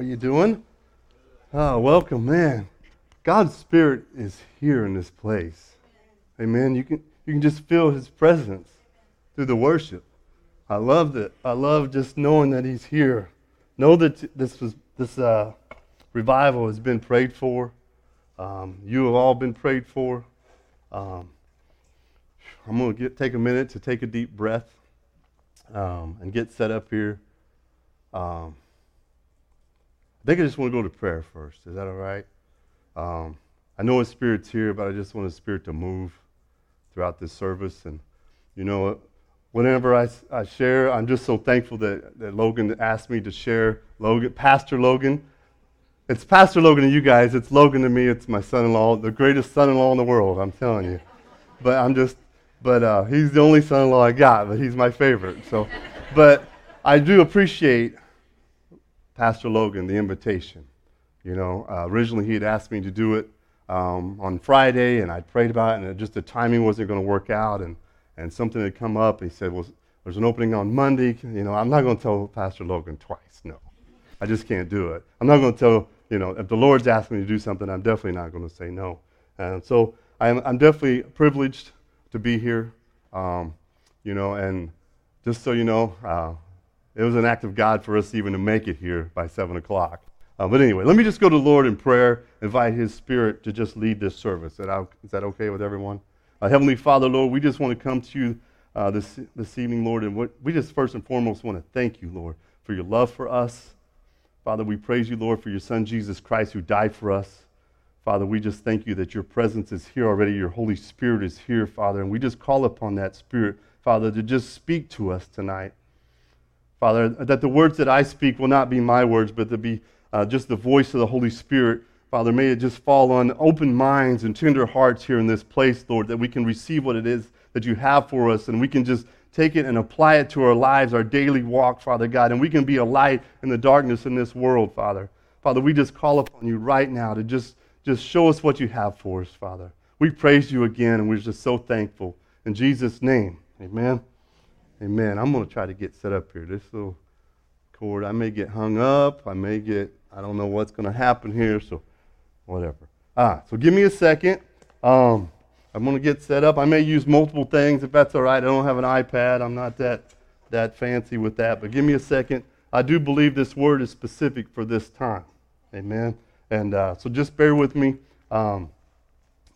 are you doing? Oh, welcome, man. God's Spirit is here in this place. Amen. You can you can just feel His presence through the worship. I love it. I love just knowing that He's here. Know that this was this uh, revival has been prayed for. Um, you have all been prayed for. Um, I'm going to take a minute to take a deep breath um, and get set up here. I think I just want to go to prayer first. Is that all right? Um, I know His Spirit's here, but I just want His Spirit to move throughout this service. And, you know, whenever I, I share, I'm just so thankful that, that Logan asked me to share. Logan, Pastor Logan. It's Pastor Logan to you guys. It's Logan to me. It's my son in law, the greatest son in the world, I'm telling you. But I'm just, but uh, he's the only son in law I got, but he's my favorite. So, but I do appreciate Pastor Logan, the invitation. You know, uh, originally he had asked me to do it um, on Friday, and I prayed about it, and it just the timing wasn't going to work out, and, and something had come up. He said, Well, there's an opening on Monday. You know, I'm not going to tell Pastor Logan twice. No, I just can't do it. I'm not going to tell, you know, if the Lord's asked me to do something, I'm definitely not going to say no. And so I'm, I'm definitely privileged to be here, um, you know, and just so you know, uh, it was an act of God for us even to make it here by 7 o'clock. Uh, but anyway, let me just go to the Lord in prayer, invite His Spirit to just lead this service. Is that, okay with everyone? Uh, Heavenly Father, Lord, we just want to come to you uh, this, this evening, Lord, and what, we just first and foremost want to thank you, Lord, for your love for us. Father, we praise you, Lord, for your Son, Jesus Christ, who died for us. Father, we just thank you that your presence is here already. Your Holy Spirit is here, Father, and we just call upon that Spirit, Father, to just speak to us tonight. Father, that the words that I speak will not be my words, but to be uh, just the voice of the Holy Spirit. Father, may it just fall on open minds and tender hearts here in this place, Lord, that we can receive what it is that you have for us and we can just take it and apply it to our lives, our daily walk, Father God, and we can be a light in the darkness in this world, Father. Father, we just call upon you right now to just, just show us what you have for us, Father. We praise you again, and we're just so thankful. In Jesus' name, amen. Amen. I'm going to try to get set up here. This little cord, I may get hung up. I may get, I don't know what's going to happen here, so whatever. Ah, so give me a second. Um, I'm going to get set up. I may use multiple things if that's all right. I don't have an iPad. I'm not that, that fancy with that, but give me a second. I do believe this word is specific for this time. Amen. And uh, so just bear with me. Um,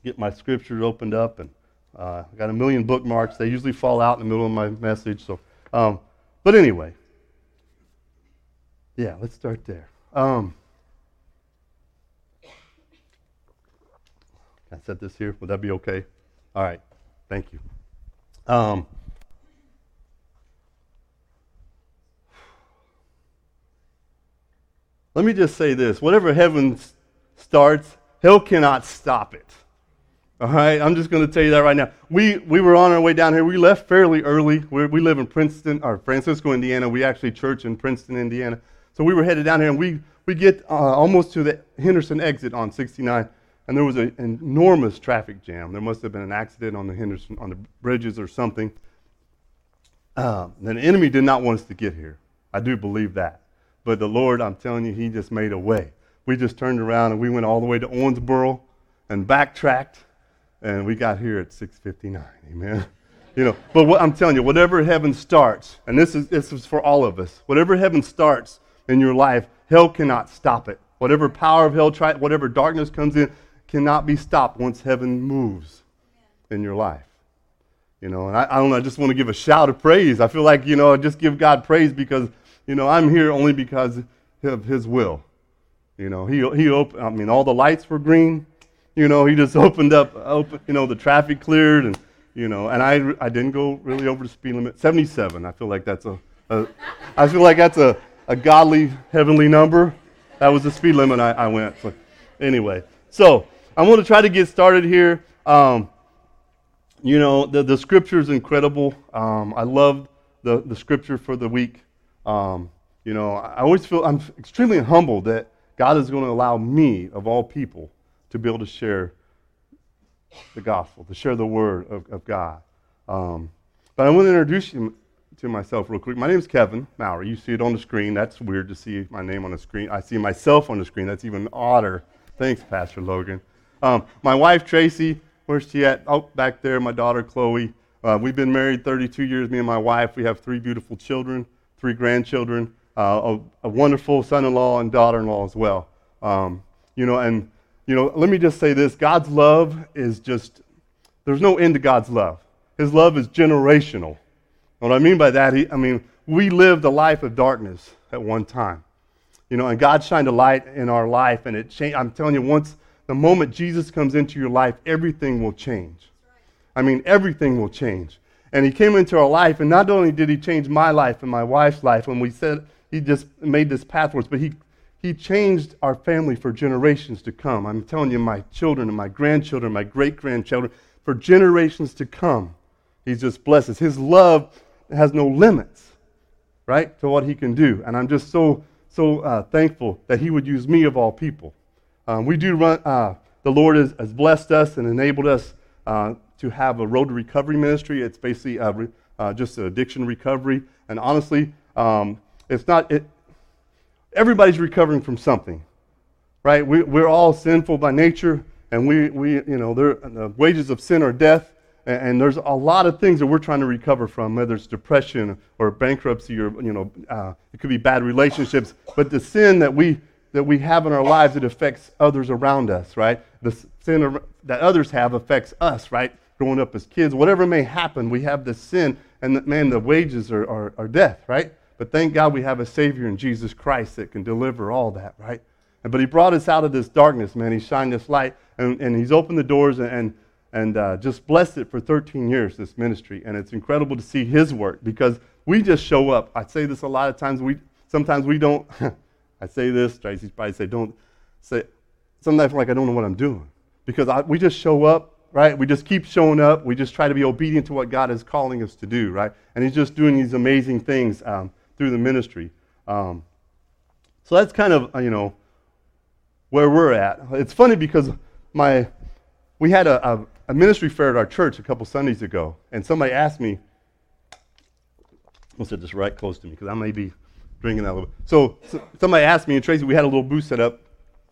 get my scriptures opened up and uh, I got a million bookmarks. They usually fall out in the middle of my message. So, um, but anyway, yeah, let's start there. Um, can I set this here? Would that be okay? All right. Thank you. Um, let me just say this whatever heaven starts, hell cannot stop it. All right, I'm just going to tell you that right now. We, we were on our way down here. We left fairly early. We're, we live in Princeton, or Francisco, Indiana. We actually church in Princeton, Indiana. So we were headed down here, and we, we get uh, almost to the Henderson exit on 69, and there was an enormous traffic jam. There must have been an accident on the Henderson, on the bridges or something. Um, the enemy did not want us to get here. I do believe that. But the Lord, I'm telling you, He just made a way. We just turned around and we went all the way to Owensboro and backtracked and we got here at 6:59. Amen. You know, but what I'm telling you, whatever heaven starts, and this is this is for all of us. Whatever heaven starts in your life, hell cannot stop it. Whatever power of hell try, whatever darkness comes in, cannot be stopped once heaven moves in your life. You know, and I, I don't know, I just want to give a shout of praise. I feel like, you know, just give God praise because, you know, I'm here only because of his will. You know, he, he opened, I mean, all the lights were green. You know, he just opened up, open, you know, the traffic cleared, and you know, and I, I didn't go really over the speed limit. 77. I feel like that's a, a I feel like that's a, a godly heavenly number. That was the speed limit I, I went. So, anyway, so I'm going to try to get started here. Um, you know, the, the scripture is incredible. Um, I love the, the scripture for the week. Um, you know, I always feel I'm extremely humbled that God is going to allow me, of all people, to be able to share the gospel, to share the word of, of God. Um, but I want to introduce you to myself real quick. My name is Kevin Mowery. You see it on the screen. That's weird to see my name on the screen. I see myself on the screen. That's even odder. Thanks, Pastor Logan. Um, my wife, Tracy, where's she at? Oh, back there. My daughter, Chloe. Uh, we've been married 32 years, me and my wife. We have three beautiful children, three grandchildren, uh, a, a, wonderful son in law and daughter in law as well. Um, you know, and, you know, let me just say this God's love is just, there's no end to God's love. His love is generational. What I mean by that, he, I mean, we lived a life of darkness at one time. You know, and God shined a light in our life, and it changed. I'm telling you, once the moment Jesus comes into your life, everything will change. I mean, everything will change. And he came into our life, and not only did he change my life and my wife's life when we said he just made this path for us, but he, he changed our family for generations to come. I'm telling you, my children and my grandchildren, my great grandchildren, for generations to come, he's just blesses. His love has no limits, right, to what he can do. And I'm just so, so uh, thankful that he would use me of all people. Um, we do run, uh, the Lord has, has, blessed us and enabled us uh, to have a road to recovery ministry. It's basically uh, uh, just addiction recovery. And honestly, um, it's not, it, everybody's recovering from something, right? We, we're all sinful by nature, and we, we you know, the wages of sin are death. And, and, there's a lot of things that we're trying to recover from, whether it's depression or bankruptcy or, you know, uh, it could be bad relationships. But the sin that we, that we have in our lives, it affects others around us, right? The sin that others have affects us, right? Growing up as kids, whatever may happen, we have this sin, and man, the wages are, are, are death, right? But thank God we have a Savior in Jesus Christ that can deliver all that, right? But He brought us out of this darkness, man. He shined this light, and, and He's opened the doors, and, and uh, just blessed it for 13 years, this ministry. And it's incredible to see his work because we just show up. I say this a lot of times. We Sometimes we don't, I say this, Tracy's probably say, don't say, sometimes I like I don't know what I'm doing because I, we just show up, right? We just keep showing up. We just try to be obedient to what God is calling us to do, right? And he's just doing these amazing things um, through the ministry. Um, so that's kind of, uh, you know, where we're at. It's funny because my, we had a, a a ministry fair at our church a couple Sundays ago, and somebody asked me, I'll sit this right close to me because I may be drinking that a little bit. So, so, somebody asked me, and Tracy, we had a little booth set up,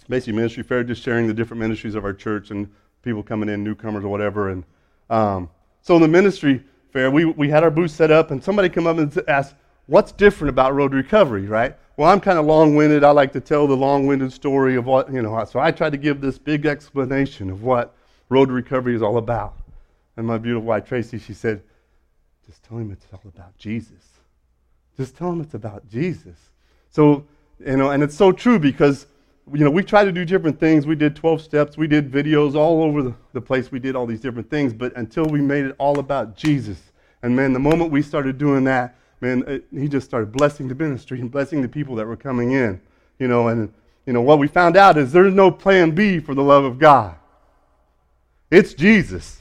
basically ministry fair, just sharing the different ministries of our church and people coming in, newcomers or whatever. And um, so in the ministry fair, we, we had our booth set up, and somebody come up and asked, what's different about road recovery, right? Well, I'm kind of long-winded. I like to tell the long-winded story of what, you know, so I tried to give this big explanation of what road recovery is all about. And my beautiful wife, Tracy, she said, just tell him it's all about Jesus. Just tell him it's about Jesus. So, you know, and it's so true because, you know, we try to do different things. We did 12 steps, we did videos all over the, the place. We did all these different things, but until we made it all about Jesus. And man, the moment we started doing that, man, it, he just started blessing the ministry and blessing the people that were coming in. You know, and, you know, what we found out is there's no plan B for the love of God. It's Jesus.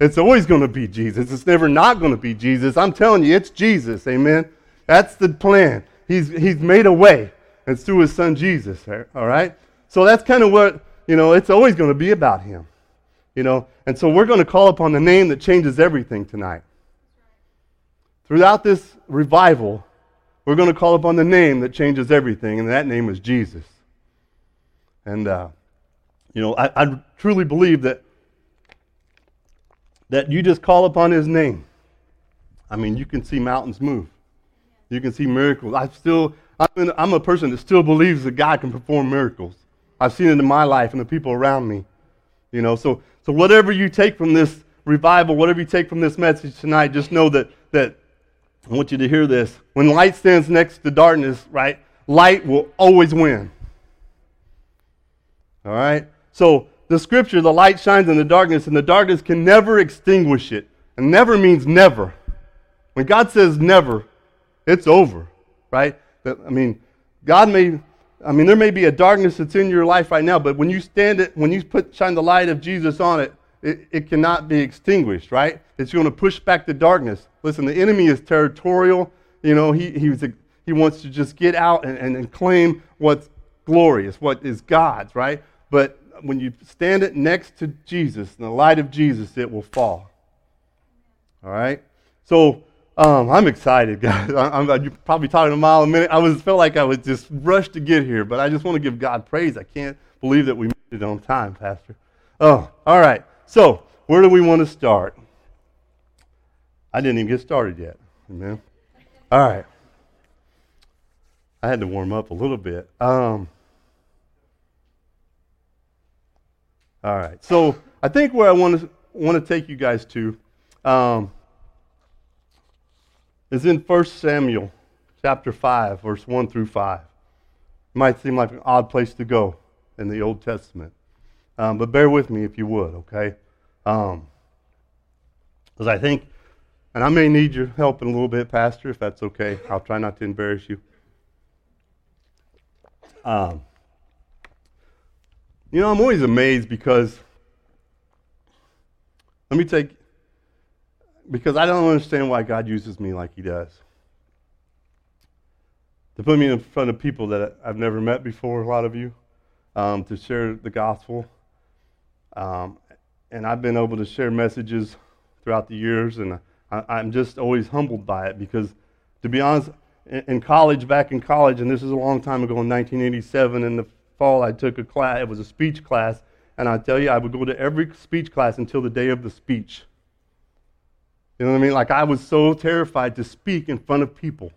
It's always going to be Jesus. It's never not going to be Jesus. I'm telling you, it's Jesus. Amen. That's the plan. He's, he's made a way. It's through his son Jesus. All right? So that's kind of what, you know, it's always going to be about him. You know, and so we're going to call upon the name that changes everything tonight. Throughout this revival, we're going to call upon the name that changes everything, and that name is Jesus. And, uh, you know, I, I truly believe that that you just call upon his name. I mean, you can see mountains move. You can see miracles. I still, I'm, I'm a person that still believes that God can perform miracles. I've seen it in my life and the people around me. You know, so, so whatever you take from this revival, whatever you take from this message tonight, just know that, that I want you to hear this. When light stands next to darkness, right, light will always win. All right? So the scripture, the light shines in the darkness, and the darkness can never extinguish it. And never means never. When God says never, it's over, right? That, I mean, God may, I mean, there may be a darkness that's in your life right now, but when you stand it, when you put shine the light of Jesus on it, it, it cannot be extinguished, right? It's going to push back the darkness. Listen, the enemy is territorial. You know, he, he's a, he wants to just get out and, and, and claim what's glorious, what is God's, right? But when you stand it next to Jesus, in the light of Jesus, it will fall. All right? So, Um, I'm excited, guys. I'm, I'm, probably talking a mile a minute. I was felt like I was just rushed to get here, but I just want to give God praise. I can't believe that we made it on time, Pastor. Oh, all right. So, where do we want to start? I didn't even get started yet. Amen. All right. I had to warm up a little bit. Um, all right. So, I think where I want to want to take you guys to. Um, is in 1 Samuel chapter 5, verse 1 through 5. It might seem like an odd place to go in the Old Testament. Um, but bear with me if you would, okay? Because um, I think, and I may need your help in a little bit, Pastor, if that's okay. I'll try not to embarrass you. Um, you know, I'm always amazed because, let me take because I don't understand why God uses me like He does. To put me in front of people that I've never met before, a lot of you, um, to share the gospel. Um, and I've been able to share messages throughout the years, and I, am just always humbled by it because, to be honest, in, in, college, back in college, and this is a long time ago in 1987, in the fall, I took a class, it was a speech class, and I tell you, I would go to every speech class until the day of the speech. You know what I mean? Like I was so terrified to speak in front of people.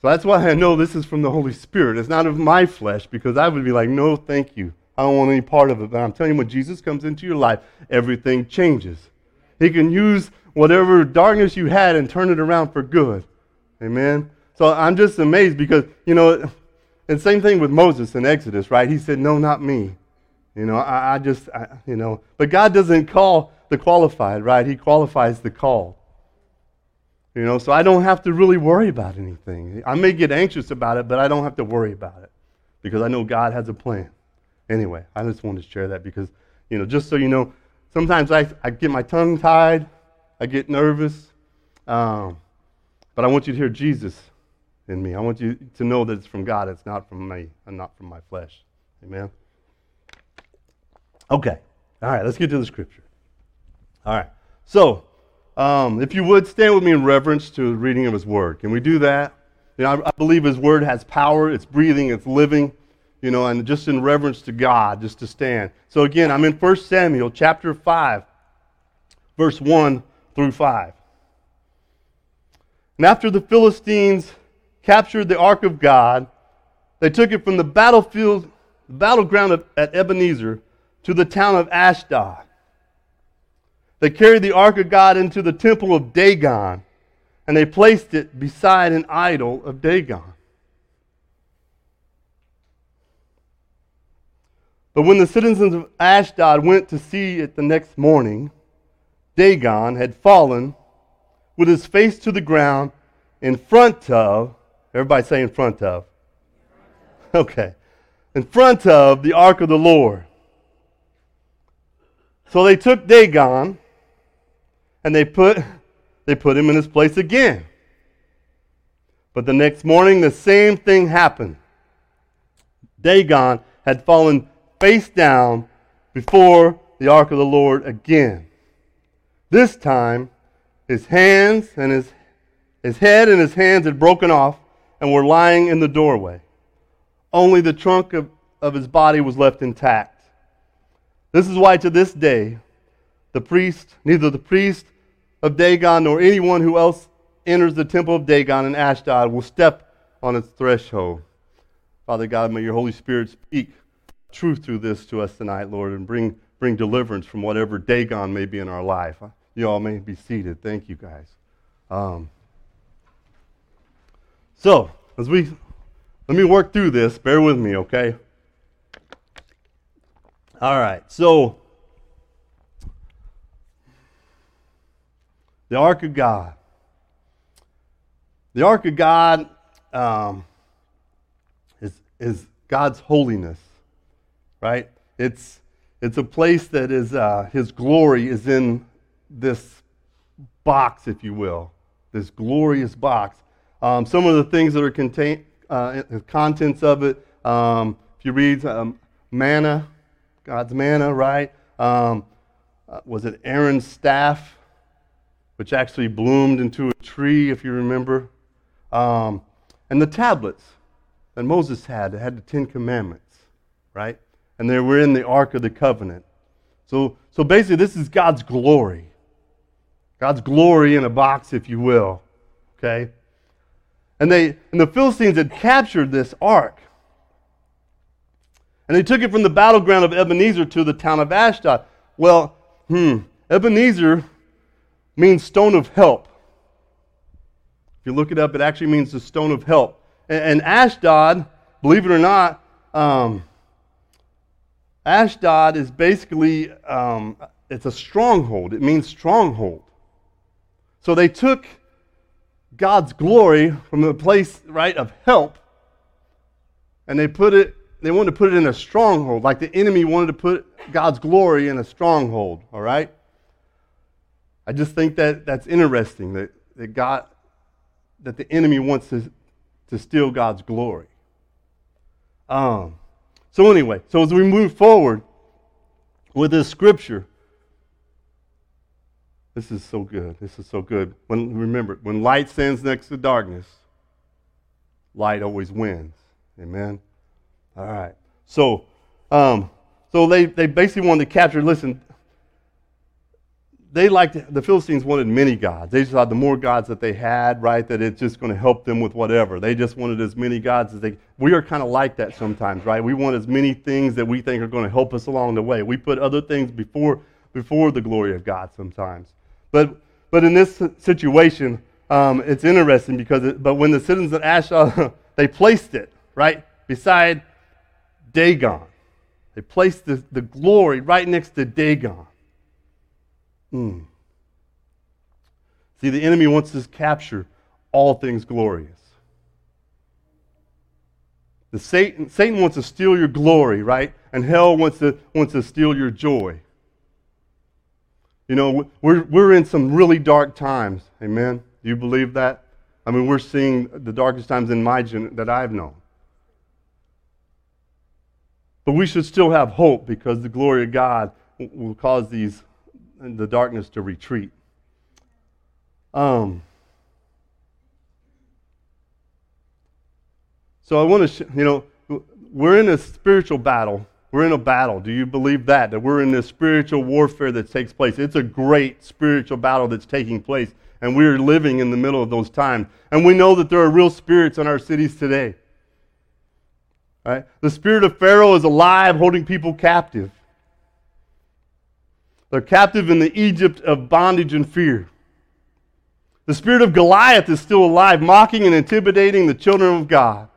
So that's why I know this is from the Holy Spirit. It's not of my flesh because I would be like, no, thank you. I don't want any part of it. But I'm telling you, when Jesus comes into your life, everything changes. He can use whatever darkness you had and turn it around for good. Amen. So I'm just amazed because, you know, and same thing with Moses in Exodus, right? He said, no, not me. You know, I, I just, I, you know, but God doesn't call the qualified, right? He qualifies the called. You know, so I don't have to really worry about anything. I may get anxious about it, but I don't have to worry about it because I know God has a plan. Anyway, I just wanted to share that because, you know, just so you know, sometimes I, I get my tongue tied, I get nervous, um, but I want you to hear Jesus in me. I want you to know that it's from God, it's not from me, and not from my flesh. Amen? Okay. All right, let's get to the scripture. All right. So, um, if you would stand with me in reverence to the reading of His Word. Can we do that? You know, I, I believe His Word has power. It's breathing. It's living. You know, and just in reverence to God, just to stand. So again, I'm in 1 Samuel chapter 5, verse 1 through 5. And after the Philistines captured the ark of God, they took it from the battlefield, the battleground of, at Ebenezer, to the town of Ashdod. They carried the ark of God into the temple of Dagon, and they placed it beside an idol of Dagon. But when the citizens of Ashdod went to see it the next morning, Dagon had fallen with his face to the ground in front of, everybody say in front of. Okay. In front of the ark of the Lord. So they took Dagon and they put, they put him in his place again. But the next morning, the same thing happened. Dagon had fallen face down before the ark of the Lord again. This time, his hands and his, his head and his hands had broken off and were lying in the doorway. Only the trunk of, of his body was left intact. This is why to this day, the priest, neither the priest of Dagon nor anyone who else enters the temple of Dagon in Ashdod will step on its threshold. Father God, may your Holy Spirit speak truth through this to us tonight, Lord, and bring, bring deliverance from whatever Dagon may be in our life. You all may be seated. Thank you, guys. Um, so, as we let me work through this, bear with me, okay? All right. So, the Ark of God. The Ark of God um, is, is God's holiness, right? It's, it's a place that is, uh, His glory is in this box, if you will, this glorious box. Um, some of the things that are contained, uh, the contents of it, um, if you read um, manna, God's manna, right? Um, uh, was it Aaron's staff? which actually bloomed into a tree, if you remember. Um, and the tablets that Moses had, that had the Ten Commandments, right? And they were in the Ark of the Covenant. So, so basically, this is God's glory. God's glory in a box, if you will. Okay? And they and the Philistines had captured this ark. And they took it from the battleground of Ebenezer to the town of Ashdod. Well, hmm, Ebenezer means stone of help. If you look it up, it actually means the stone of help. And, and Ashdod, believe it or not, um, Ashdod is basically um, it's a stronghold. It means stronghold. So they took God's glory from the place right of help, and they put it. They wanted to put it in a stronghold, like the enemy wanted to put God's glory in a stronghold. All right. I just think that that's interesting that, that God, that the enemy wants to, to steal God's glory. Um, so, anyway, so as we move forward with this scripture, this is so good. This is so good. When, remember, when light stands next to darkness, light always wins. Amen? All right. So, um, so they, they basically wanted to capture, listen, they liked, the Philistines wanted many gods. They just thought the more gods that they had, right, that it's just going to help them with whatever. They just wanted as many gods as they, we are kind of like that sometimes, right? We want as many things that we think are going to help us along the way. We put other things before, before the glory of God sometimes. But, but in this situation, um, it's interesting because, it, but when the citizens of Ashdod, they placed it, right, beside Dagon. They placed the, the glory right next to Dagon. Hmm. See, the enemy wants to capture all things glorious. The Satan, Satan wants to steal your glory, right? And hell wants to, wants to steal your joy. You know, we're, we're in some really dark times. Amen? Do you believe that? I mean, we're seeing the darkest times in my gen- that I've known. But we should still have hope because the glory of God will cause these the darkness to retreat. Um, so I want to, sh- you know, we're in a spiritual battle we're in a battle. Do you believe that? That we're in this spiritual warfare that takes place. It's a great spiritual battle that's taking place. And we're living in the middle of those times. And we know that there are real spirits in our cities today. Right? The spirit of Pharaoh is alive, holding people captive. They're captive in the Egypt of bondage and fear. The spirit of Goliath is still alive, mocking and intimidating the children of God.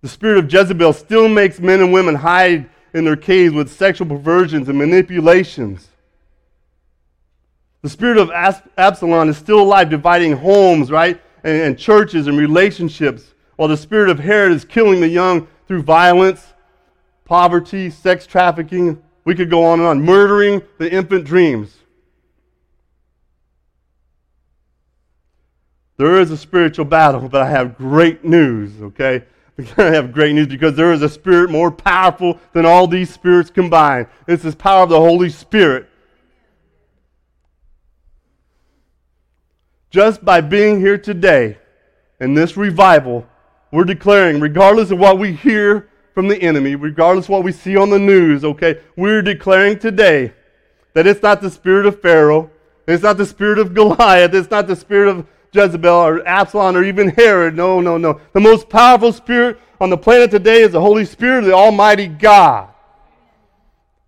The spirit of Jezebel still makes men and women hide in their caves with sexual perversions and manipulations. The spirit of Absalom is still alive, dividing homes, right? And, and, churches and relationships, while the spirit of Herod is killing the young through violence, poverty, sex trafficking. We could go on and on, murdering the infant dreams. There is a spiritual battle, but I have great news, okay? I have great news because there is a spirit more powerful than all these spirits combined. It's this power of the Holy Spirit. Just by being here today in this revival, we're declaring, regardless of what we hear from the enemy, regardless of what we see on the news, okay, we're declaring today that it's not the spirit of Pharaoh, it's not the spirit of Goliath, it's not the spirit of Jezebel or Absalom or even Herod. No, no, no. The most powerful spirit on the planet today is the Holy Spirit of the Almighty God.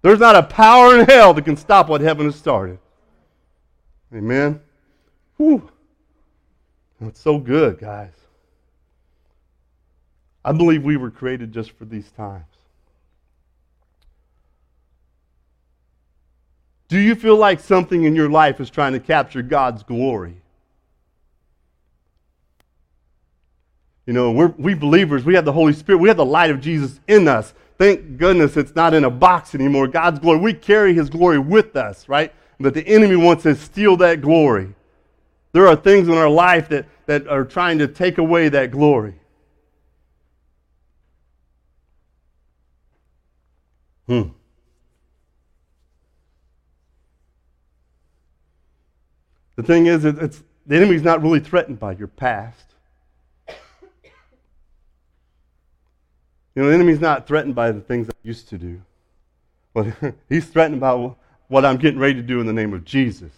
There's not a power in hell that can stop what heaven has started. Amen. Whew. That's so good, guys. I believe we were created just for these times. Do you feel like something in your life is trying to capture God's glory? You know, we're, we believers, we have the Holy Spirit, we have the light of Jesus in us. Thank goodness it's not in a box anymore. God's glory, we carry His glory with us, right? But the enemy wants to steal that glory. There are things in our life that, that are trying to take away that glory. Hmm. The thing is, it's, the enemy's not really threatened by your past. You know, the enemy's not threatened by the things I used to do. But he's threatened by what I'm getting ready to do in the name of Jesus.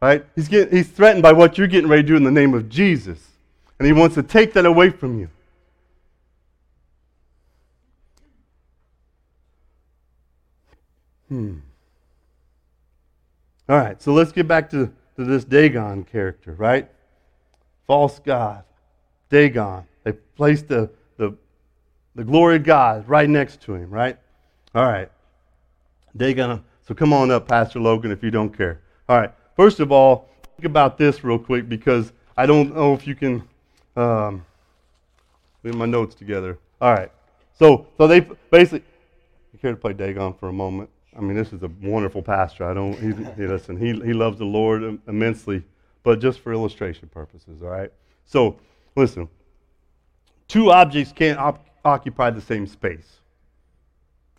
Right? He's, getting, he's threatened by what you're getting ready to do in the name of Jesus. And he wants to take that away from you. Hmm. All right, so let's get back to, to this Dagon character, right? False God. Dagon. They placed the, the, the glory of God right next to him, right? All right. Dagon. So come on up, Pastor Logan, if you don't care. All right. First of all, think about this real quick because I don't know if you can um, get my notes together. All right. So, so they basically, you care to play Dagon for a moment? I mean, this is a wonderful pastor. I don't, he, he, listen, he, he loves the Lord immensely, but just for illustration purposes, all right? So, listen, two objects can't op- occupy the same space.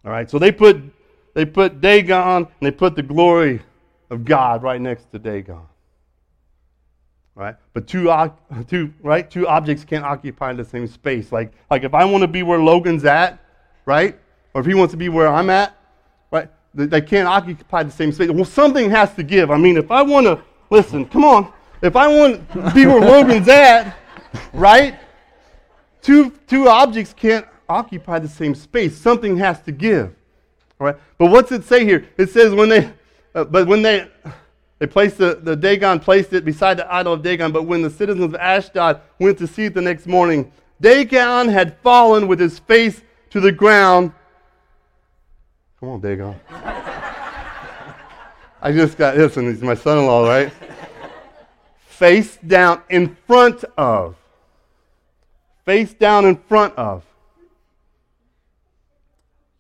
All right, so they put, they put Dagon and they put the glory of God right next to Dagon. Right? But two, two, right? two objects can't occupy the same space. Like, like if I want to be where Logan's at, right? Or if he wants to be where I'm at, they can't occupy the same space. Well, something has to give. I mean, if I want to, listen, come on. If I want to be where Logan's at, right? Two, two objects can't occupy the same space. Something has to give. All right? But what's it say here? It says when they, uh, but when they, they placed the, the Dagon placed it beside the idol of Dagon, but when the citizens of Ashdod went to see it the next morning, Dagon had fallen with his face to the ground Come on, Dagon. I just got this, and he's my son in law, right? Face down in front of. Face down in front of.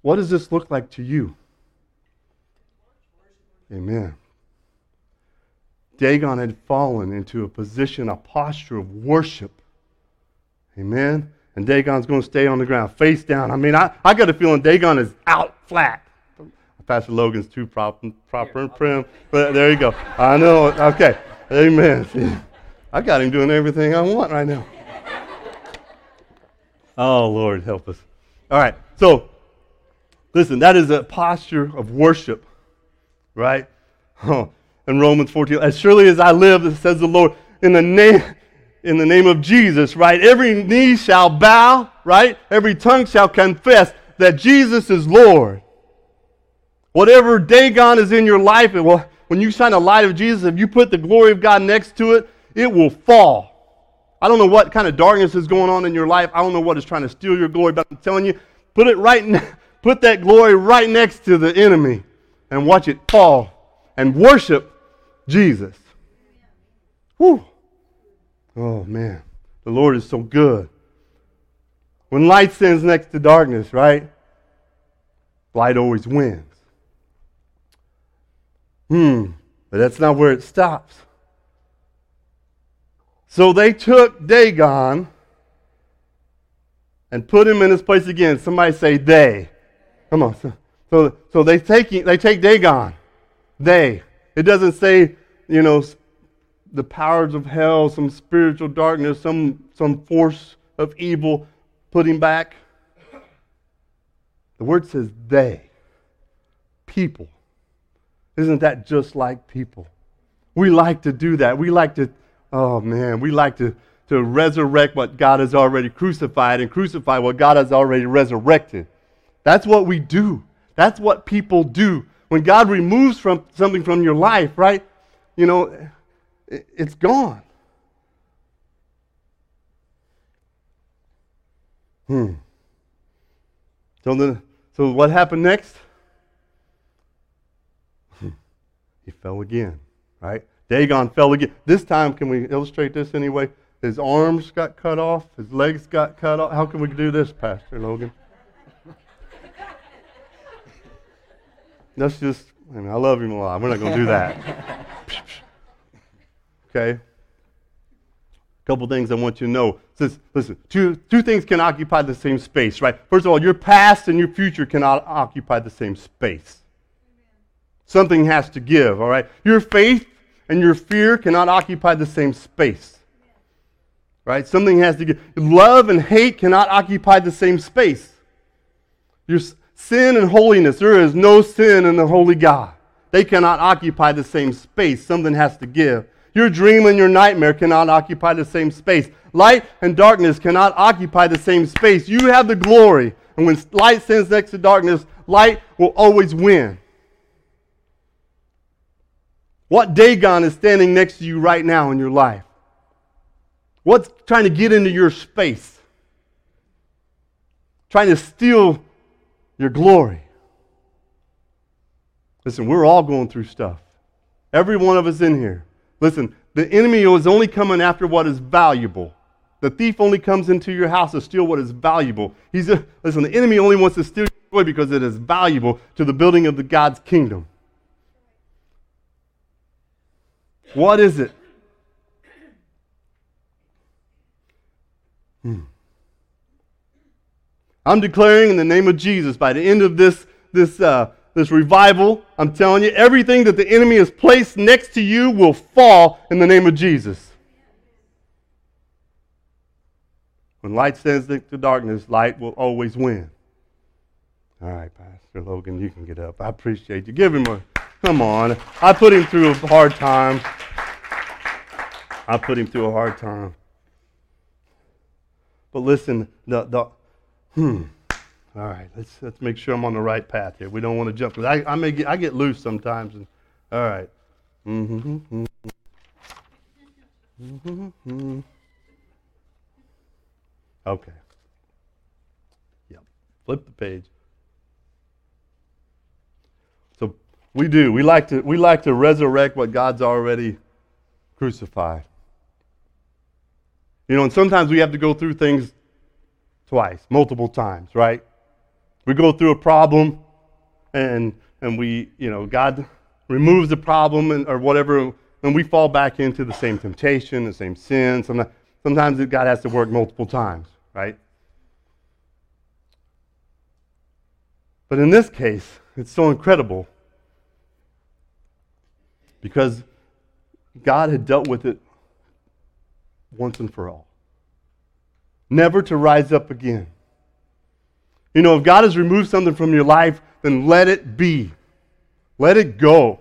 What does this look like to you? Amen. Dagon had fallen into a position, a posture of worship. Amen. And Dagon's going to stay on the ground, face down. I mean, I, I got a feeling Dagon is out flat. Pastor Logan's too proper, proper and prim. But there you go. I know. Okay. Amen. See, I got him doing everything I want right now. Oh, Lord, help us. All right. So, listen, that is a posture of worship, right? Oh, in Romans 14, as surely as I live, says the Lord, in the name in the name of Jesus, right? Every knee shall bow, right? Every tongue shall confess that Jesus is Lord. Whatever Dagon is in your life, will, when you shine the light of Jesus, if you put the glory of God next to it, it will fall. I don't know what kind of darkness is going on in your life. I don't know what is trying to steal your glory, but I'm telling you, put it right, ne- put that glory right next to the enemy, and watch it fall, and worship Jesus. Whew. Oh man, the Lord is so good. When light stands next to darkness, right? Light always wins. Hmm, but that's not where it stops. So they took Dagon and put him in his place again. Somebody say they. Come on. So, so they take they take Dagon. They. It doesn't say, you know, the powers of hell, some spiritual darkness, some some force of evil put him back. The word says they. People. Isn't that just like people? We like to do that. We like to, oh man, we like to, to resurrect what God has already crucified and crucify what God has already resurrected. That's what we do. That's what people do. When God removes from something from your life, right? You know, it, it's gone. Hmm. So, the, so what happened next? He fell again, right? Dagon fell again. This time, can we illustrate this anyway? His arms got cut off, his legs got cut off. How can we do this, Pastor Logan? Let's just, I, mean, I love him a lot. We're not going to do that. okay? A couple things I want you to know. Says, listen, two, two things can occupy the same space, right? First of all, your past and your future cannot occupy the same space. Something has to give, all right? Your faith and your fear cannot occupy the same space. Right? Something has to give. Love and hate cannot occupy the same space. Your sin and holiness, there is no sin in the holy God. They cannot occupy the same space. Something has to give. Your dream and your nightmare cannot occupy the same space. Light and darkness cannot occupy the same space. You have the glory. And when light stands next to darkness, light will always win. What Dagon is standing next to you right now in your life? What's trying to get into your space? Trying to steal your glory. Listen, we're all going through stuff. Every one of us in here. Listen, the enemy is only coming after what is valuable. The thief only comes into your house to steal what is valuable. He's a, listen, the enemy only wants to steal your joy because it is valuable to the building of the God's kingdom. What is it? Hmm. I'm declaring in the name of Jesus by the end of this, this, uh, this revival, I'm telling you, everything that the enemy has placed next to you will fall in the name of Jesus. When light stands next to darkness, light will always win. All right, Pastor Logan, you can get up. I appreciate you. Give him a, come on. I put him through a hard time. I put him through a hard time. But listen, the, the hmm. All right, let's, let's make sure I'm on the right path here. We don't want to jump. I, I, may get, I get loose sometimes. And, all right. Mm-hmm, mm-hmm. Mm-hmm. Okay. Yep. Flip the page. So we do. We like to we like to resurrect what God's already crucified. You know, and sometimes we have to go through things twice, multiple times, right? We go through a problem and and we, you know, God removes the problem and, or whatever, and we fall back into the same temptation, the same sin. Sometimes, sometimes God has to work multiple times right? But in this case, it's so incredible because God had dealt with it once and for all, never to rise up again. You know, if God has removed something from your life, then let it be. Let it go.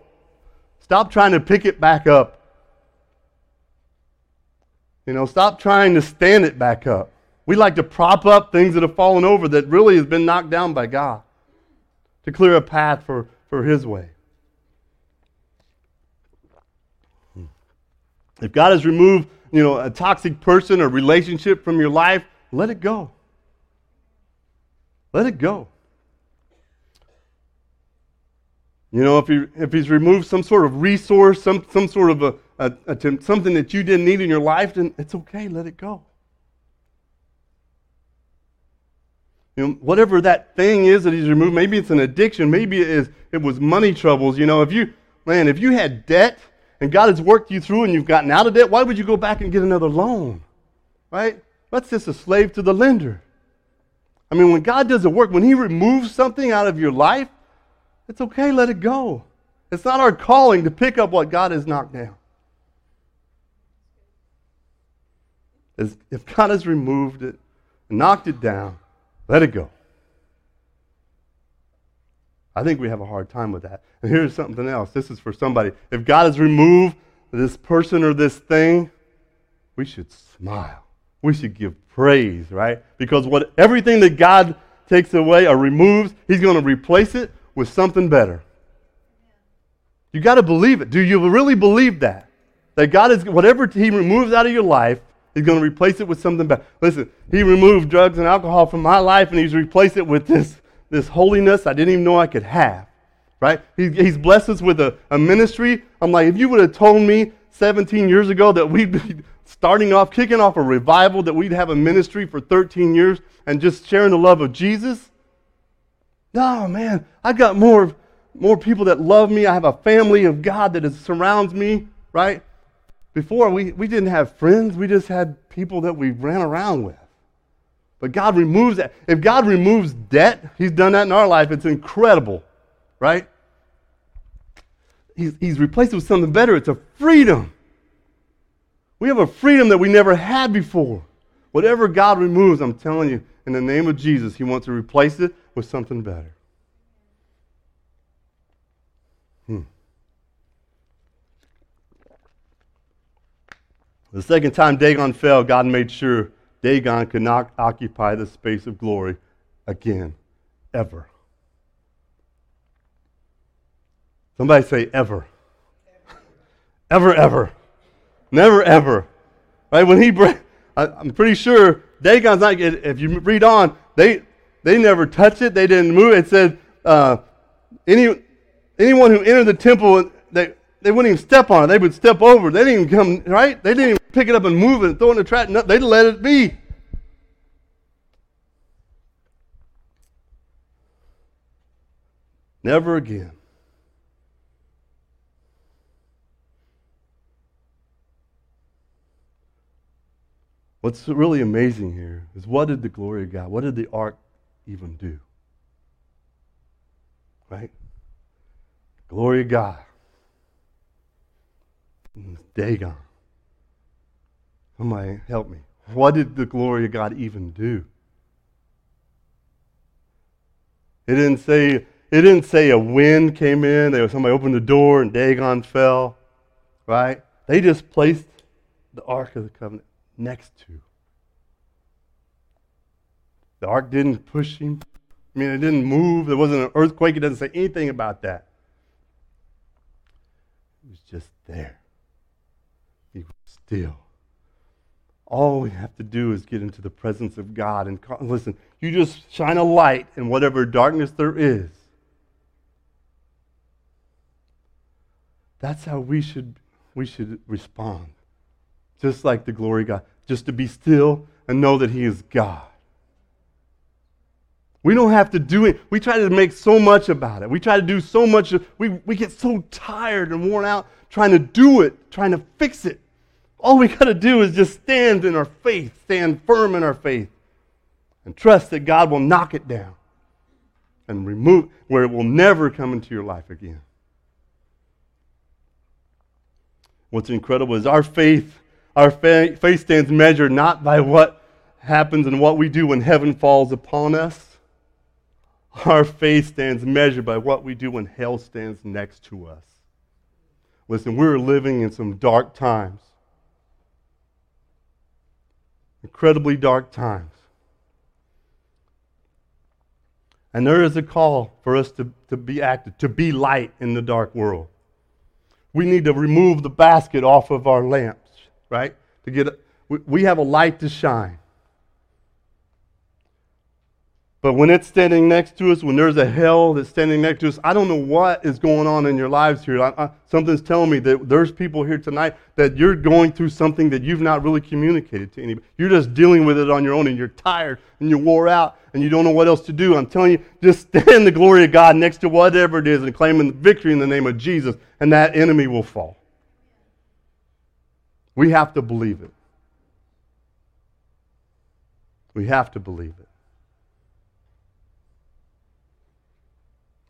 Stop trying to pick it back up. You know, stop trying to stand it back up. We like to prop up things that have fallen over that really has been knocked down by God to clear a path for, for His way. If God has removed, you know, a toxic person or relationship from your life, let it go. Let it go. You know, if, he, if he's removed some sort of resource, some, some sort of a, a, a, something that you didn't need in your life, then it's okay, let it go. You know, whatever that thing is that he's removed, maybe it's an addiction, maybe it, is, it was money troubles. You know, if you, man, if you had debt and God has worked you through and you've gotten out of debt, why would you go back and get another loan? Right? That's just a slave to the lender. I mean, when God does the work, when He removes something out of your life, it's okay, let it go. It's not our calling to pick up what God has knocked down. If God has removed it knocked it down, let it go. I think we have a hard time with that. And here's something else. This is for somebody. If God has removed this person or this thing, we should smile. We should give praise, right? Because what everything that God takes away or removes, he's going to replace it with something better. You got to believe it. Do you really believe that? That God is whatever he removes out of your life, He's going to replace it with something better. Listen, he removed drugs and alcohol from my life, and he's replaced it with this, this holiness I didn't even know I could have. Right? He, he's blessed us with a, a ministry. I'm like, if you would have told me 17 years ago that we'd be starting off, kicking off a revival, that we'd have a ministry for 13 years and just sharing the love of Jesus. No, man, I got more, more people that love me. I have a family of God that is, surrounds me, right? Before, we, we didn't have friends, we just had people that we ran around with. But God removes that. If God removes debt, He's done that in our life. It's incredible, right? he's, he's replaced it with something better. It's a freedom. We have a freedom that we never had before. Whatever God removes, I'm telling you, in the name of Jesus, He wants to replace it with something better. Hmm. The second time Dagon fell, God made sure Dagon could not occupy the space of glory again, ever. Somebody say ever. ever, ever. Never, ever. Right? When he, I, I'm pretty sure Dagon's not, if you read on, they, they never touched it. They didn't move it. It said, uh, any, anyone who entered the temple, they, wouldn't even step on it. They would step over. They didn't even come, right? They didn't even pick it up and move it and throw it in the trash. No, they let it be. Never again. What's really amazing here is what did the glory of God, what did the ark even do? Right? Glory of God. Dagon. Somebody help me. What did the glory of God even do? It didn't say it didn't say a wind came in, was somebody opened the door and Dagon fell. Right? They just placed the Ark of the Covenant next to. The ark didn't push him. I mean, it didn't move. There wasn't an earthquake. It doesn't say anything about that. It was just there. Was still. All we have to do is get into the presence of God and listen. You just shine a light in whatever darkness there is. That's how we should we should respond. Just like the glory God. Just to be still and know that He is God. We don't have to do it. We try to make so much about it. We try to do so much. We, we get so tired and worn out trying to do it, trying to fix it. All we got to do is just stand in our faith, stand firm in our faith, and trust that God will knock it down and remove where it will never come into your life again. What's incredible is our faith, our faith stands measured not by what happens and what we do when heaven falls upon us. Our faith stands measured by what we do when hell stands next to us. Listen, we're living in some dark times. Incredibly dark times. And there is a call for us to, to be active, to be light in the dark world. We need to remove the basket off of our lamps, right? To get we, we have a light to shine. But when it's standing next to us, when there's a hell that's standing next to us, I don't know what is going on in your lives here. I, I, something's telling me that there's people here tonight that you're going through something that you've not really communicated to anybody. You're just dealing with it on your own and you're tired and you're wore out and you don't know what else to do. I'm telling you, just stand the glory of God next to whatever it is and claim victory in the name of Jesus, and that enemy will fall. We have to believe it. We have to believe it.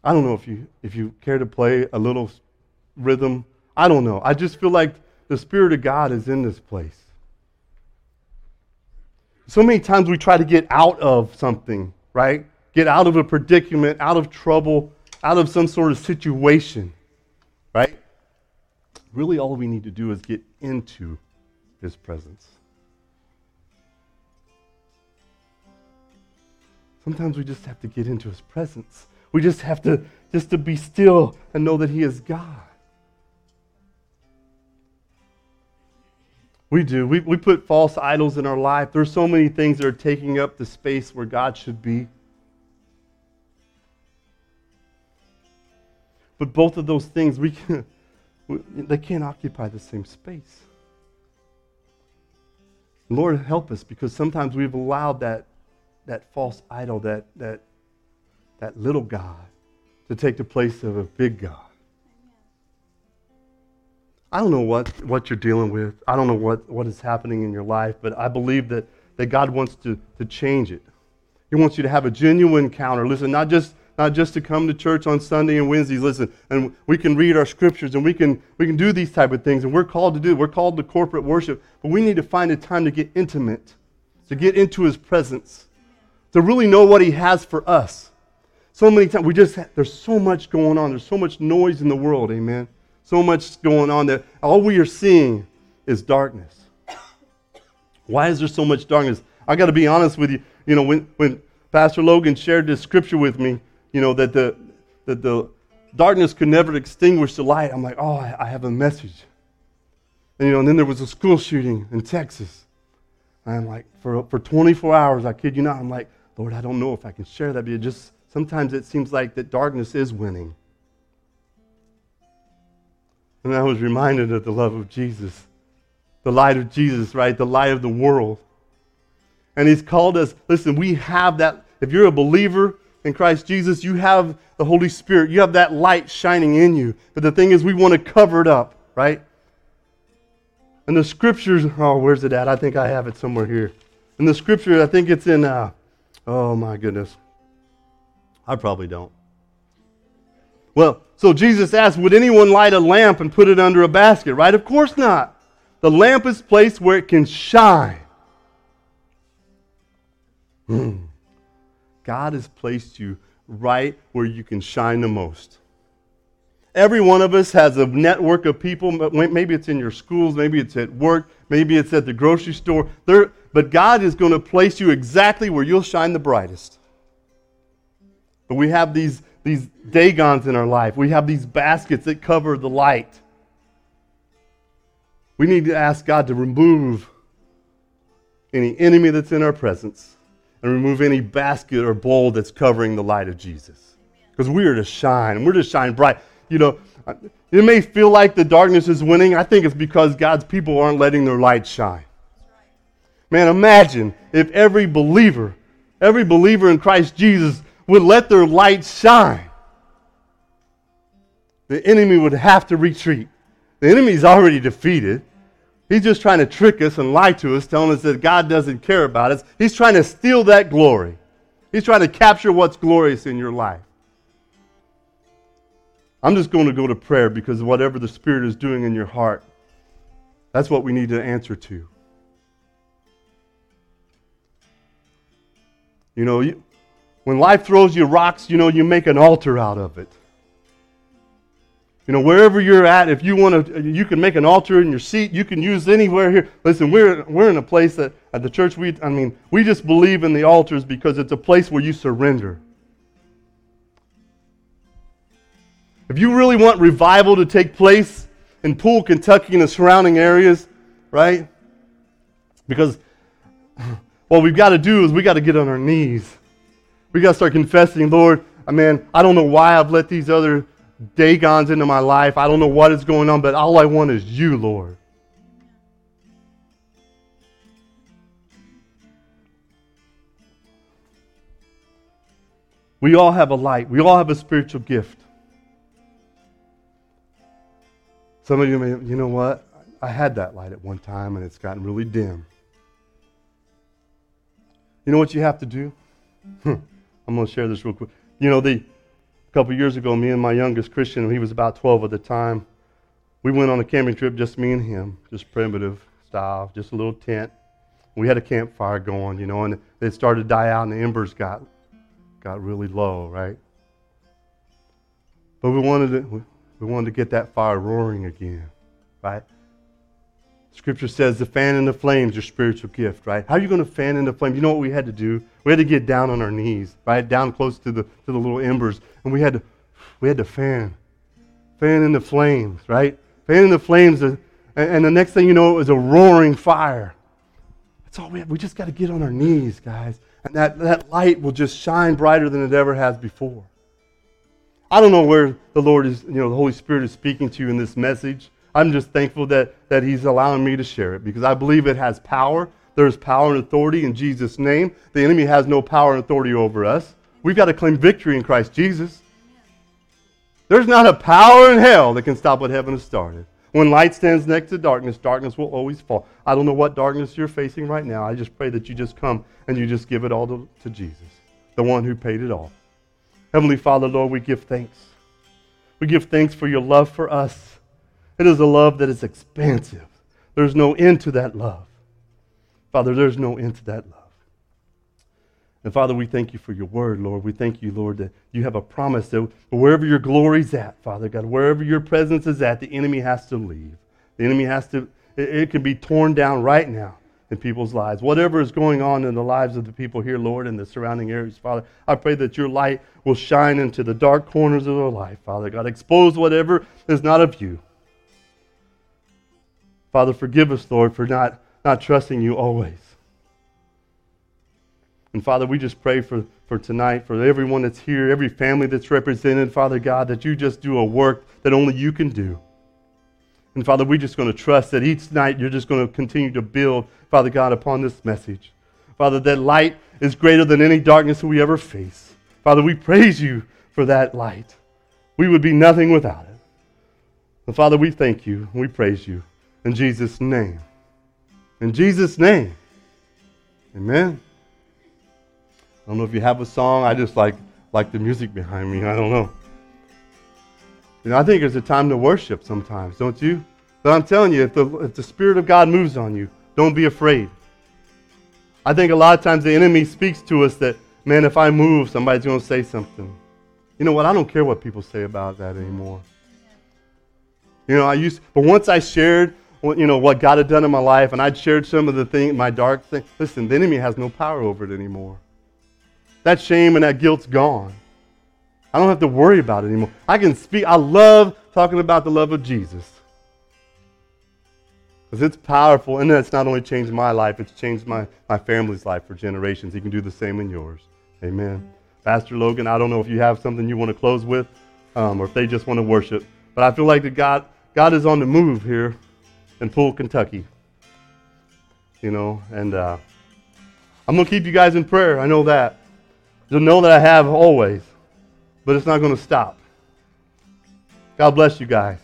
I don't know if you if you care to play a little rhythm. I don't know. I just feel like the Spirit of God is in this place. So many times we try to get out of something, right? Get out of a predicament, out of trouble, out of some sort of situation, right? Really, all we need to do is get into His presence. Sometimes we just have to get into His presence. We just have to just to be still and know that he is God. We do. We, we put false idols in our life. There's so many things that are taking up the space where God should be. But both of those things, we can, they can't occupy the same space. Lord, help us because sometimes we've allowed that, that false idol, that, that that little God to take the place of a big God. I don't know what, what you're dealing with. I don't know what, what is happening in your life, but I believe that, that God wants to, to change it. He wants you to have a genuine encounter. Listen, not just, not just to come to church on Sunday and Wednesdays. Listen, and we can read our scriptures and we can we can do these type of things, and we're called to do. We're called to corporate worship, but we need to find a time to get intimate, to get into His presence, to really know what He has for us. So many times we just there's so much going on. There's so much noise in the world. Amen. So much going on that all we are seeing is darkness. Why is there so much darkness? I got to be honest with you. You know, when, when Pastor Logan shared this scripture with me, you know, that the, that the darkness could never extinguish the light, I'm like, oh, I, I have a message. And, you know, and then there was a school shooting in Texas. And I'm like, for, for 24 hours, I kid you not, I'm like, Lord, I don't know if I can share that, but just sometimes it seems like that darkness is winning. And I was reminded of the love of Jesus the light of Jesus, right? The light of the world. And he's called us, listen, we have that. If you're a believer in Christ Jesus, you have the Holy Spirit. You have that light shining in you. But the thing is, we want to cover it up, right? And the scriptures, oh, where's it at? I think I have it somewhere here. In the scripture, I think it's in, uh, oh my goodness. I probably don't. Well, so Jesus asked, Would anyone light a lamp and put it under a basket, right? Of course not. The lamp is placed where it can shine. Hmm. God has placed you right where you can shine the most. Every one of us has a network of people. Maybe it's in your schools, maybe it's at work, maybe it's at the grocery store. There, but God is going to place you exactly where you'll shine the brightest. But we have these, these dagons in our life, we have these baskets that cover the light. We need to ask God to remove any enemy that's in our presence and remove any basket or bowl that's covering the light of Jesus. Because we are to shine, and we're to shine bright. You know, it may feel like the darkness is winning. I think it's because God's people aren't letting their light shine. Man, imagine if every believer, every believer in Christ Jesus would let their light shine. The enemy would have to retreat. The enemy's already defeated. He's just trying to trick us and lie to us, telling us that God doesn't care about us. He's trying to steal that glory. He's trying to capture what's glorious in your life. I'm just going to go to prayer because whatever the Spirit is doing in your heart, that's what we need to answer to. You know, you, when life throws you rocks, you know, you make an altar out of it. You know, wherever you're at, if you want to, you can make an altar in your seat. You can use anywhere here. Listen, we're, we're in a place that at the church, we, I mean, we just believe in the altars because it's a place where you surrender. If you really want revival to take place in Poole, Kentucky, and the surrounding areas, right? Because what we've got to do is we got to get on our knees. We got to start confessing, Lord, I mean, I don't know why I've let these other Dagons into my life. I don't know what is going on, but all I want is you, Lord. We all have a light. We all have a spiritual gift. Some of you may, you know what? I had that light at one time and it's gotten really dim. You know what you have to do? Hmm. I'm going to share this real quick. You know, the, a couple years ago, me and my youngest Christian, he was about 12 at the time, we went on a camping trip, just me and him, just primitive style, just a little tent. We had a campfire going, you know, and it started to die out, and the embers got got really low, right? But we wanted to, we wanted to get that fire roaring again, right? Scripture says the fan in the flames your spiritual gift, right? How are you going to fan in the flame? You know what we had to do? We had to get down on our knees, right? Down close to the, to the little embers. And we had to, we had to fan. Fan in the flames, right? Fan in the flames. And, and the next thing you know, it was a roaring fire. That's all we have. We just got to get on our knees, guys. And that, that light will just shine brighter than it ever has before. I don't know where the Lord is, you know, the Holy Spirit is speaking to you in this message. I'm just thankful that, that He's allowing me to share it because I believe it has power. There's power and authority in Jesus' name. The enemy has no power and authority over us. We've got to claim victory in Christ Jesus. There's not a power in hell that can stop what heaven has started. When light stands next to darkness, darkness will always fall. I don't know what darkness you're facing right now. I just pray that you just come and you just give it all to, to Jesus, the one who paid it all. Heavenly Father, Lord, we give thanks. We give thanks for your love for us. It is a love that is expansive. There's no end to that love. Father, there's no end to that love. And Father, we thank you for your word, Lord. We thank you, Lord, that you have a promise that wherever your glory's at, Father God, wherever your presence is at, the enemy has to leave. The enemy has to, it, it can be torn down right now in people's lives. Whatever is going on in the lives of the people here, Lord, and the surrounding areas, Father, I pray that your light will shine into the dark corners of their life, Father God. Expose whatever is not of you. Father, forgive us, Lord, for not, not trusting you always. And Father, we just pray for, for tonight, for everyone that's here, every family that's represented, Father God, that you just do a work that only you can do. And Father, we're just going to trust that each night you're just going to continue to build, Father God, upon this message. Father, that light is greater than any darkness that we ever face. Father, we praise you for that light. We would be nothing without it. And Father, we thank you. We praise you. In Jesus' name. In Jesus' name. Amen. I don't know if you have a song. I just like like the music behind me. I don't know. You know, I think it's a time to worship sometimes, don't you? But I'm telling you, if the, if the Spirit of God moves on you, don't be afraid. I think a lot of times the enemy speaks to us that, man, if I move, somebody's going to say something. You know what? I don't care what people say about that anymore. You know, I used, but once I shared, you know, what God had done in my life, and I'd shared some of the thing, my dark thing. Listen, the enemy has no power over it anymore. That shame and that guilt's gone. I don't have to worry about it anymore. I can speak. I love talking about the love of Jesus. Because it's powerful, and it's not only changed my life, it's changed my, my family's life for generations. He can do the same in yours. Amen. Pastor Logan, I don't know if you have something you want to close with, um, or if they just want to worship. But I feel like that God, God is on the move here in Poole, Kentucky. You know, and uh, I'm going to keep you guys in prayer. I know that. You'll know that I have always, but it's not going to stop. God bless you guys.